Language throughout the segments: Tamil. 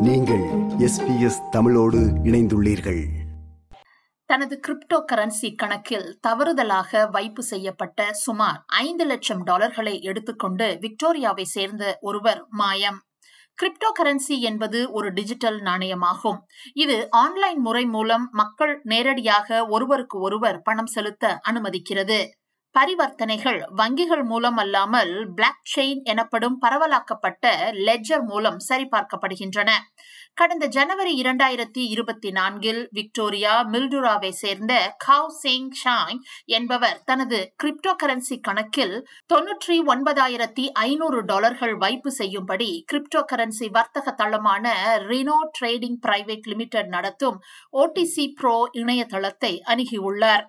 எஸ்பிஎஸ் தமிழோடு இணைந்துள்ளீர்கள். தனது கிரிப்டோ கரன்சி கணக்கில் தவறுதலாக வைப்பு செய்யப்பட்ட சுமார் ஐந்து லட்சம் டாலர்களை எடுத்துக்கொண்டு விக்டோரியாவை சேர்ந்த ஒருவர் மாயம். கிரிப்டோ கரன்சி என்பது ஒரு டிஜிட்டல் நாணயமாகும். இது ஆன்லைன் முறை மூலம் மக்கள் நேரடியாக ஒருவருக்கு ஒருவர் பணம் செலுத்த அனுமதிக்கிறது. பரிவர்த்தனைகள் வங்கிகள் மூலம் அல்லாமல் பிளாக் செயின் எனப்படும் பரவலாக்கப்பட்ட லெஜர் மூலம் சரிபார்க்கப்படுகின்றன. கடந்த ஜனவரி இரண்டாயிரத்தி இருபத்தி நான்கில் விக்டோரியா மில்டுராவை சேர்ந்த காவ் சிங் ஷாங் என்பவர் தனது கிரிப்டோ கரன்சி கணக்கில் தொன்னூற்றி ஒன்பதாயிரத்தி ஐநூறு டாலர்கள் வைப்பு செய்யும்படி கிரிப்டோ கரன்சி வர்த்தக தளமான ரினோ ட்ரேடிங் பிரைவேட் லிமிடெட் நடத்தும் ஓடிசி ப்ரோ இணையதளத்தை அணுகியுள்ளார்.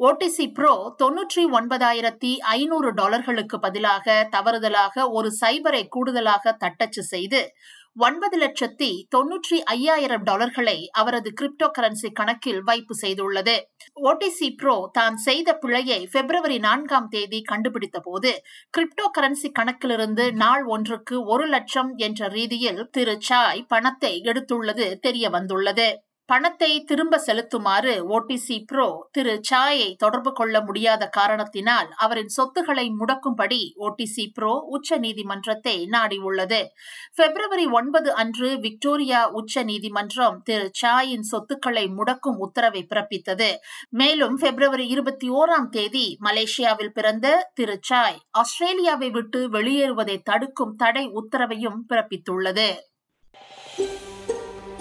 ஓடிசி ப்ரோ தொன்னூற்றி ஒன்பதாயிரத்தி ஐநூறு டாலர்களுக்கு பதிலாக தவறுதலாக ஒரு சைபரை கூடுதலாக தட்டச்சு செய்து ஒன்பது லட்சத்தி தொன்னூற்றி ஐயாயிரம் டாலர்களை அவரது கிரிப்டோ கரன்சி கணக்கில் வைப்பு செய்துள்ளது. ஓடிசி ப்ரோ தான் செய்த பிழையை பிப்ரவரி நான்காம் தேதி கண்டுபிடித்த போது கிரிப்டோ கரன்சி கணக்கிலிருந்து நாள் ஒன்றுக்கு ஒரு லட்சம் என்ற ரீதியில் திரு சாய் பணத்தை எடுத்துள்ளது தெரிய வந்துள்ளது பணத்தை திரும்ப செலுத்துமாறு ஓடிசி ப்ரோ திரு சாயை தொடர்பு கொள்ள முடியாத காரணத்தினால் அவரின் சொத்துக்களை முடக்கும்படி ஓடிசி ப்ரோ உச்ச நீதிமன்றத்தை நாடியுள்ளது பிப்ரவரி ஒன்பது அன்று விக்டோரியா உச்ச நீதிமன்றம் திரு சாயின் சொத்துக்களை முடக்கும் உத்தரவை பிறப்பித்தது. மேலும் பிப்ரவரி இருபத்தி ஓராம் தேதி மலேசியாவில் பிறந்த திரு சாய் ஆஸ்திரேலியாவை விட்டு வெளியேறுவதை தடுக்கும் தடை உத்தரவையும் பிறப்பித்துள்ளது.